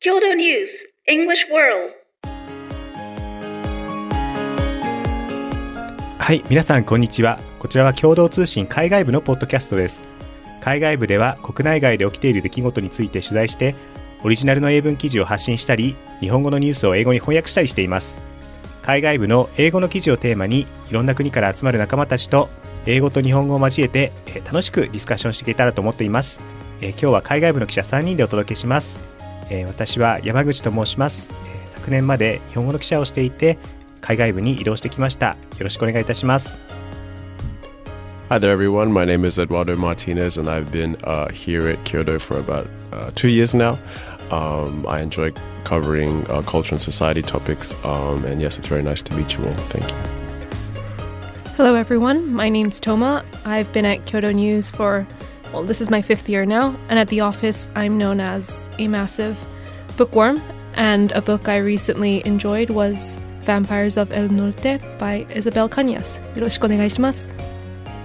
Kyoto News English World はい、皆さんこんにちは。こちらは共同通信海外部のポッドキャストです。海外部では国内外で起きている出来事について取材して、オリジナルの英文記事を発信したり、日本語のニュースを英語に翻訳したりしています。海外部の英語の記事をテーマに、いろんな国から集まる仲間たちと、英語と日本語を交えて、楽しくディスカッションしていけたらと思っています。えー今日は海外部の記者3人でお届けします。えー私は山口と申します、えー昨年まで日本語の記者をしていて、海外部に移動してきました。よろしくお願いいたします。Hi there, everyone. My name is Eduardo Martinez, and I've been uh, here at Kyoto for about uh, two years now. Um, I enjoy covering uh, culture and society topics, um, and yes, it's very nice to meet you all. Thank you. Hello, everyone. My name's Toma. I've been at Kyoto News for, well, this is my fifth year now, and at the office, I'm known as a massive bookworm. And a book I recently enjoyed was Vampires of El Norte by Isabel Cañas. よろしくお願いします。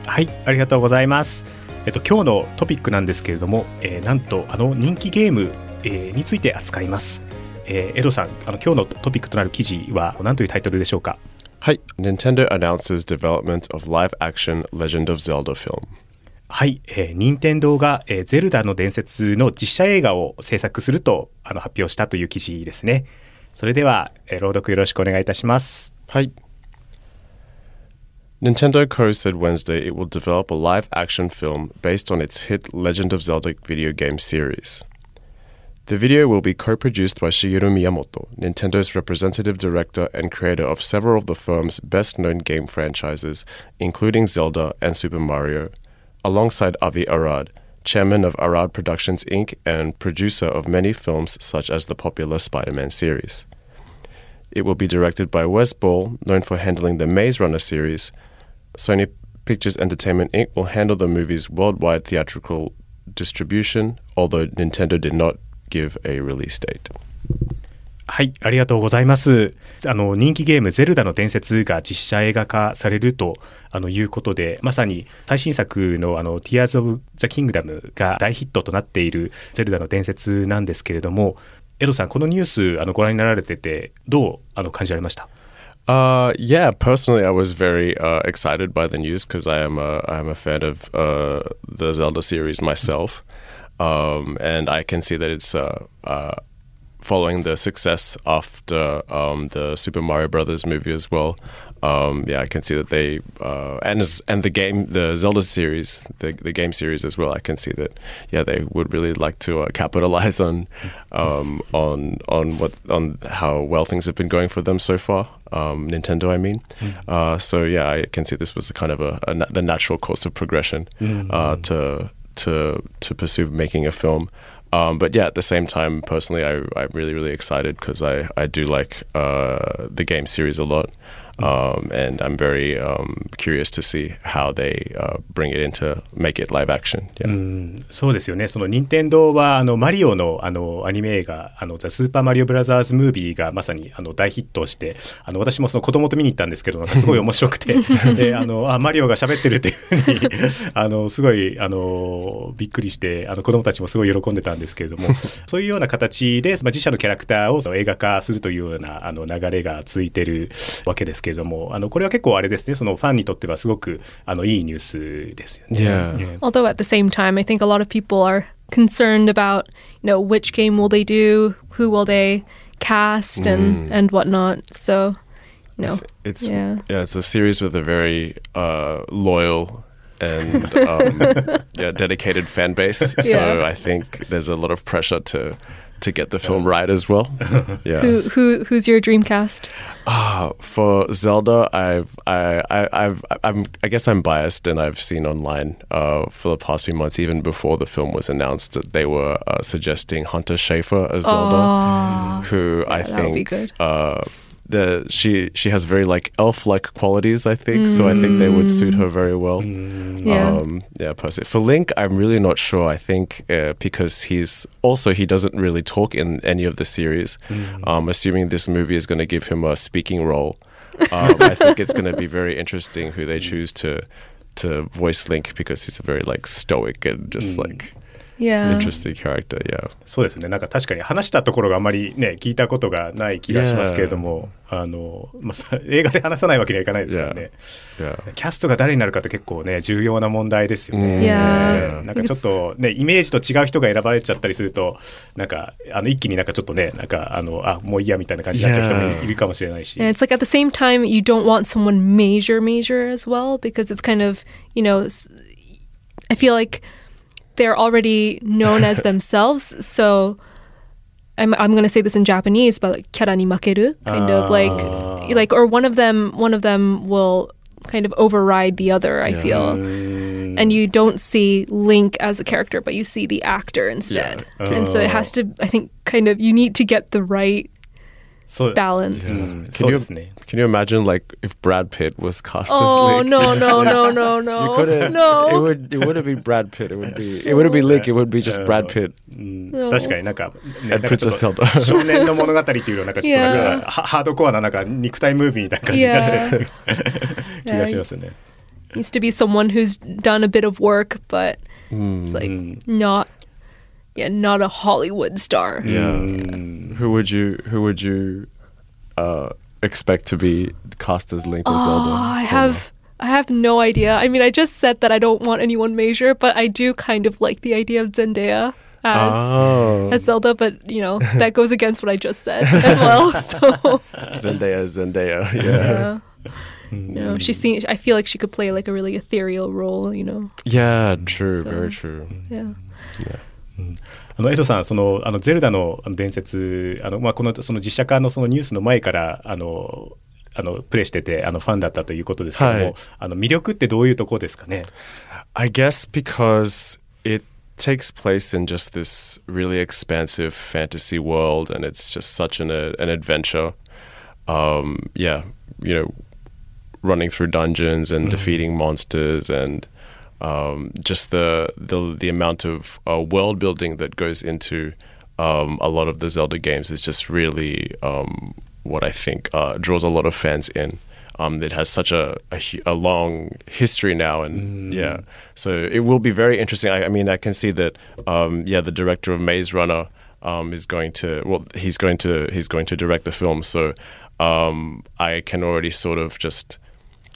はい、ありがとうございます。えっと今日のトピックなんですけれども、えーなんとあの人気ゲーム、えーについて扱います。えーエドさん、あの今日のトピックとなる記事は何というタイトルでしょうか。Hi. Nintendo announces development of live-action Legend of Zelda film. はい、えー、任天堂が、えーゼルダの伝説の実写映画を制作するとあの発表したという記事ですね。それでは、えー朗読よろしくお願いいたします。Hi. Nintendo Co. said Wednesday it will develop a live action film based on its hit Legend of Zelda video game series. The video will be co produced by Shigeru Miyamoto, Nintendo's representative director and creator of several of the firm's best known game franchises, including Zelda and Super Mario, alongside Avi Arad, chairman of Arad Productions Inc. and producer of many films such as the popular Spider Man series. It will be directed by Wes Ball, known for handling the Maze Runner series. Sony Pictures Entertainment Inc. will handle the movie's worldwide theatrical distribution, although Nintendo did not give a release date. はい、ありがとうございます。あの、人気ゲーム、ゼルダの伝説が実写映画化されるとあのいうことで、まさに最新作の、あの、ティアーズ・オブ・ザ・キングダムが大ヒットとなっているゼルダの伝説なんですけれども、エドさん、このニュース、あの、ご覧になられてて、どうあの感じられました？Uh, yeah, personally, I was very excited by the news cause I am a, I'm a fan of uh, the Zelda series myself. And I can see that it's uh, following the success after um, the Super Mario Brothers movie as well. Um, yeah, I can see that they uh, and and the game, the Zelda series, the the game series as well. I can see that yeah, they would really like to uh, capitalize on um, on on what on how well things have been going for them so far. Um, Nintendo, I mean. Uh, so yeah, I can see this was a kind of a, a the natural course of progression uh, to to to pursue making a film. Um, but yeah, at the same time, personally, I, I'm really, really excited because I, I do like uh, the game series a lot. Um, and I'm very um, curious to see how they uh, bring it into make it live action. Yeah. うんそうですよね、その任天堂はあのマリオのあのアニメ映画、あのザ・スーパーマリオブラザーズ・ムービーがまさにあの大ヒットして、あの私もその子供と見に行ったんですけど、なんかすごい面白くて、であのあマリオが喋ってるっていうふうに あのすごいあのびっくりして、あの子供たちもすごい喜んでたんですけれども、そういうような形で、まあ、自社のキャラクターをその映画化するというようなあの流れが続いてるわけですけれども、あのこれは結構あれですね、そのファンにとってはすごくあのいいニュースですよね。 Yeah. ね Although at the same time, I think a lot of people are concerned about, you know, which game will they do, who will they cast, and and whatnot. So, you know, It's Yeah. it's a series with a very uh, loyal and um, yeah, dedicated fan base. So Yeah. I think there's a lot of pressure to to get the film right as well. Yeah. who who who's your dream cast? Ah, for Zelda, I've I, I I've I'm I guess I'm biased, and I've seen online uh, for the past few months, even before the film was announced, that they were uh, suggesting Hunter Schafer as Zelda, who I that would be think good. uh, the she she has very like elf like qualities. I think so. I think they would suit her very well. Yeah. Um, yeah, personally. For Link, I'm really not sure. I think uh, because he's also he doesn't really talk in any of the series. Um, assuming this movie is going to give him a speaking role, um, I think it's going to be very interesting who they choose to to voice Link because he's a very like stoic and just like Yeah. interesting character. Yeah. そうですねなんか確かに話したところがあまりね聞いたことがない気がしますけれども、あのまあ、さ映画で話さないわけにはいかないですからね、Yeah. キャストが誰になるかって結構ね重要な問題ですよね。Yeah. なんかちょっとねイメージと違う人が選ばれちゃったりするとなんかあの一気になんかちょっとねなんかあのあもういいやみたいな感じになっちゃう人も Yeah. いるかもしれないし。And it's like at the same time, you don't want someone major, major as well, because it's kind of, you know, I feel like they're already known as themselves. So I'm I'm gonna say this in Japanese, but like kerani makeru, kind uh, of ah. like like or one of them one of them will kind of override the other. I yeah. feel, and you don't see Link as a character, but you see the actor instead, yeah. and so it has oh. to. I think kind of you need to get the right そう balance. うん、 Can そう you ですね。 can you imagine like if Brad Pitt was cast Oh as Link? no no no no no You couldn't. It no would. It wouldn't be Brad Pitt. It would be. It wouldn't be Link. It would be just Brad Pitt. うん確かになんか,、ね、なん And かちょっ Princess と Zelda. 少年の物語っていうようななんかちょっとなん Yeah. かハハードコアななんか肉体ムービーみたいな感じになっちゃいそうな気がしますね。 needs to be someone who's done a bit of work but it's like not yeah not a Hollywood star Yeah. Mm. Who would you? Who would you uh, expect to be cast as Link or Zelda? oh I have I have no idea I mean I just said that I don't want anyone major but I do kind of like the idea of Zendaya as Oh, as Zelda but you know that goes against what I just said as well so Zendaya, Zendaya. Yeah. yeah you know she seems I feel like she could play like a really ethereal role you know Yeah. True. So- Very true. Yeah. yeah あのエイトさんそのあのゼルダの伝説あの、まあ、このその実写化のそのニュースの前からあのあのプレイしててあのファンだったということですけども、はいあの魅力ってどういうところですかね I guess because it takes place in just this really expansive fantasy world, and it's just such an uh, an adventure. Um, yeah, you know, running through dungeons and defeating monsters, and um, just the the the amount of uh, world building that goes into um, a lot of the Zelda games is just really um, what I think uh, draws a lot of fans in. Um, it has such a, a, a long history now, and yeah, so it will be very interesting. I, I mean, I can see that, um, yeah, the director of Maze Runner um, is going to well, he's going to he's going to direct the film, so um, I can already sort of just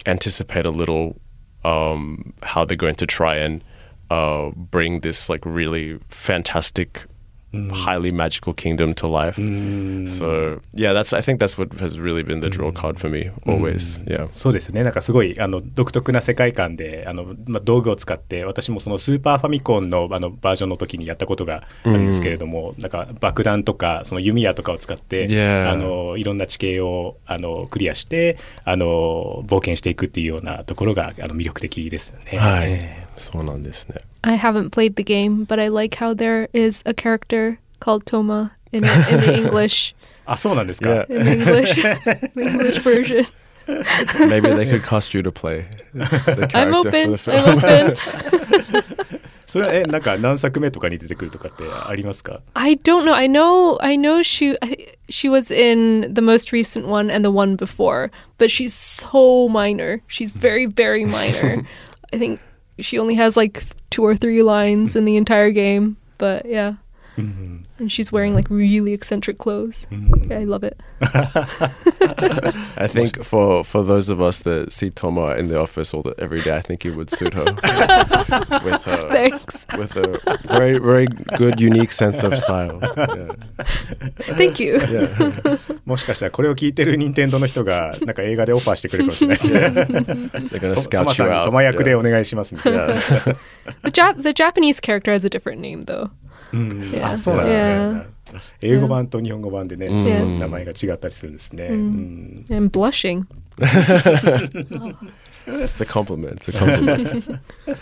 anticipate a little um, how they're going to try and uh, bring this like really fantastic, highly magical kingdom to life. So yeah, that's I think that's what has really been the draw card for me always. Yeah. そうですねなんかすごいあの独特な世界観であの、まあ、道具を使って私もそのスーパーファミコンのあのバージョンの時にやったことがあるんですけれども、なんか爆弾とかその弓矢とかを使って、Yeah. あのいろんな地形をあのクリアしてあの冒険していくっていうようなところがあの魅力的ですよね。はい。そうなんですね。I haven't played the game, but I like how there is a character called Toma in, in the English あそうなんですか。 Yeah. in the English the English version. Maybe they could cast you to play the character I'm for open. the film. I'm open. それはえなんか何作目とかに出てくるとかってありますか I don't know. I know. I know she. I, she was in the most recent one and the one before, but she's so minor. She's very, very minor. I think she only has like two or three lines in the entire game. But yeah, and she's wearing like really eccentric clothes. Yeah, I love it. I think for for those of us that see Toma in the office all the, every day, I think it would suit her with her Thanks. with a very very good unique sense of style. Yeah. Thank you. もしかしたらこれを聞いてる任天堂の人がなんか映画でオファーしてくれるかもしれないですね。 They're gonna トトマ scout さ you んに out. トマ役で Yeah. お願いしますみたいな。 Yeah. The Jap- the Japanese character has a different name though. あそうなんですね。英語版と日本語版でね、んちょっと名前が違ったりするんですね。うん、I'm blushing. It's a compliment. It's a compliment.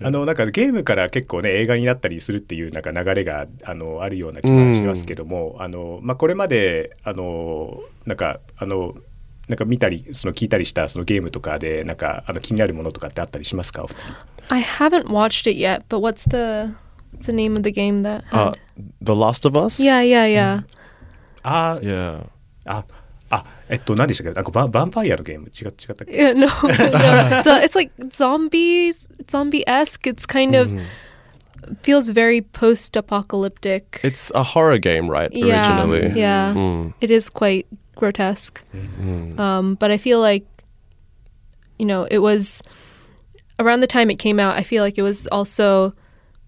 あのなんかゲームから結構ね映画になったりするっていうなんか流れがあのあるような気がしますけども、あのまあこれまであのなんかあのなんか見たりその聞いたりしたそのゲームとかでなんかあの気になるものとかってあったりしますか？お二人 I haven't watched it yet, but what's the what's the name of the game that? Uh, Had? the Last of Us. yeah, yeah, yeah. あー Yeah. ああえっと何でしたっけなんかババンパイアのゲーム違違ったっけ Yeah, no, no. It's, uh, it's like zombies, zombie esque. It's kind of feels very post-apocalyptic. It's a horror game, right? yeah, Originally. yeah, Mm. it is quite grotesque. Mm. Um, but I feel like, you know, it was around the time it came out. I feel like it was also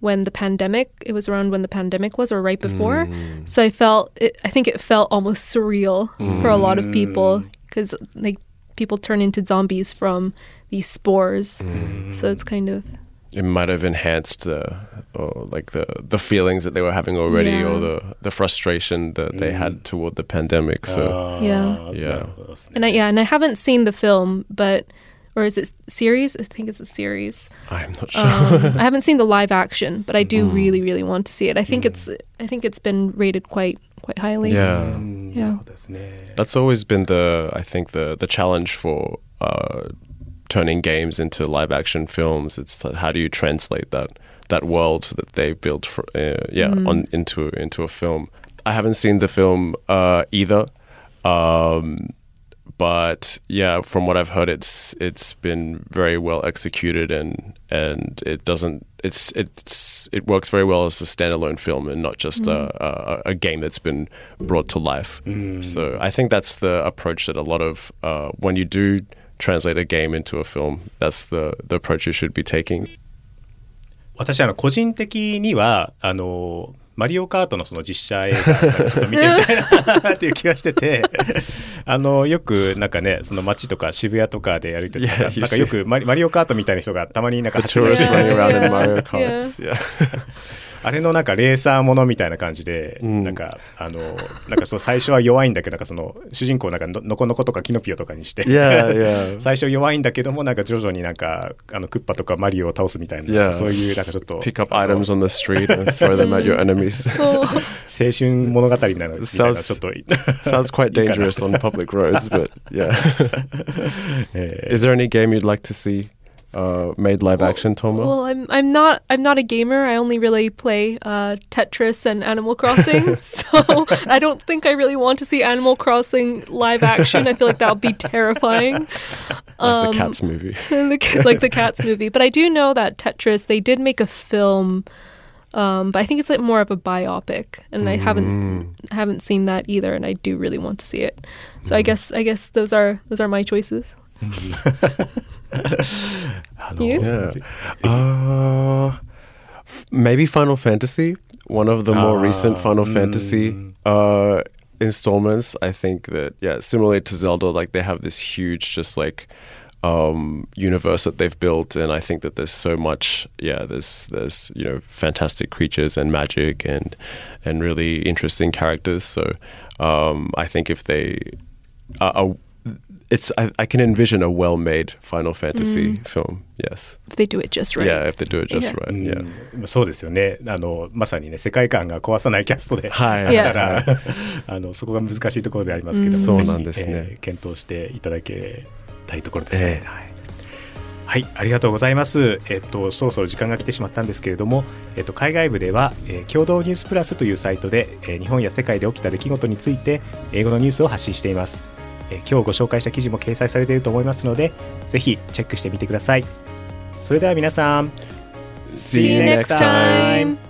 when the pandemic it was around when the pandemic was or right before mm. so i felt it, i think it felt almost surreal mm. for a lot of people because like people turn into zombies from these spores mm. so it's kind of it might have enhanced the or like the the feelings that they were having already yeah. or the the frustration that they had toward the pandemic so uh, yeah yeah and I, yeah and i haven't seen the film but or is it series? I think it's a series. I'm not um, sure. Um, I haven't seen the live action, but I do mm. really, really want to see it. I think mm. it's I think it's been rated quite quite highly. Yeah, mm. yeah. Oh, that's always been the I think the the challenge for uh, turning games into live action films. It's how do you translate that that world that they built for, uh, yeah mm. on into into a film. I haven't seen the film uh, either. Um, but yeah, from what I've heard, it's it's been very well executed and and it doesn't it's it's it works very well as a standalone film and not just a, a a game that's been brought to life. So I think that's the approach that a lot of uh, when you do translate a game into a film, that's the the approach you should be taking. 私あの個人的にはあのマリオカートのその実写映画なんかちょっと見てみたいなっていう気がしてて あのよくなんかねその街とか渋谷とかでやるとなん you かよくマリマリオカートみたいな人がたまになんか走ってるあれのなんかレーサーものみたいな感じで、なんか、あの、なんかそう最初は弱いんだけど、なんかその、主人公なんかの、のこのことかキノピオとかにして、いやいや 最初弱いんだけども、なんか徐々になんか、あの、クッパとかマリオを倒すみたいな、Yeah. そういうなんかちょっと。Pick up items on 青春物語なのい、ちょっと。Sounds quite dangerous on public roads, but yeah. Is there any game you'd like to see? Uh, made live action, Toma? Well, I'm I'm not I'm not a gamer. I only really play uh, Tetris and Animal Crossing, so I don't think I really want to see Animal Crossing live action. I feel like that would be terrifying, like um, the Cats movie. the like the Cats movie. But I do know that Tetris they did make a film, um, but I think it's like more of a biopic, and I haven't haven't seen that either, and I do really want to see it. So I guess I guess those are those are my choices. you? Yeah. Uh, f- maybe Final Fantasy, one of the more uh, recent Final mm. Fantasy uh, installments. I think that yeah, similarly to Zelda, like they have this huge just like um, universe that they've built, and I think that there's so much. Yeah, there's there's you know fantastic creatures and magic and and really interesting characters. So um, I think if they are, are it's I, I can envision a well-made Final Fantasy film. Yes. If they do it just right. Yeah, if they do it just Yeah. right. うん Yeah. そうですよねあのまさにね世界観が壊さないキャストではいだから、あのそこが難しいところでありますけども、うんそうぜひなんですねえー検討していただけたいところですね。ええはいはい、ありがとうございます。えっと、そろそろ時間が来てしまったんですけれども、えっと、海外部では、えー共同ニュースプラスというサイトで、えー日本や世界で起きた出来事について、英語のニュースを発信しています。えー今日ご紹介した記事も掲載されていると思いますので、ぜひチェックしてみてください。それでは皆さん、See you next time.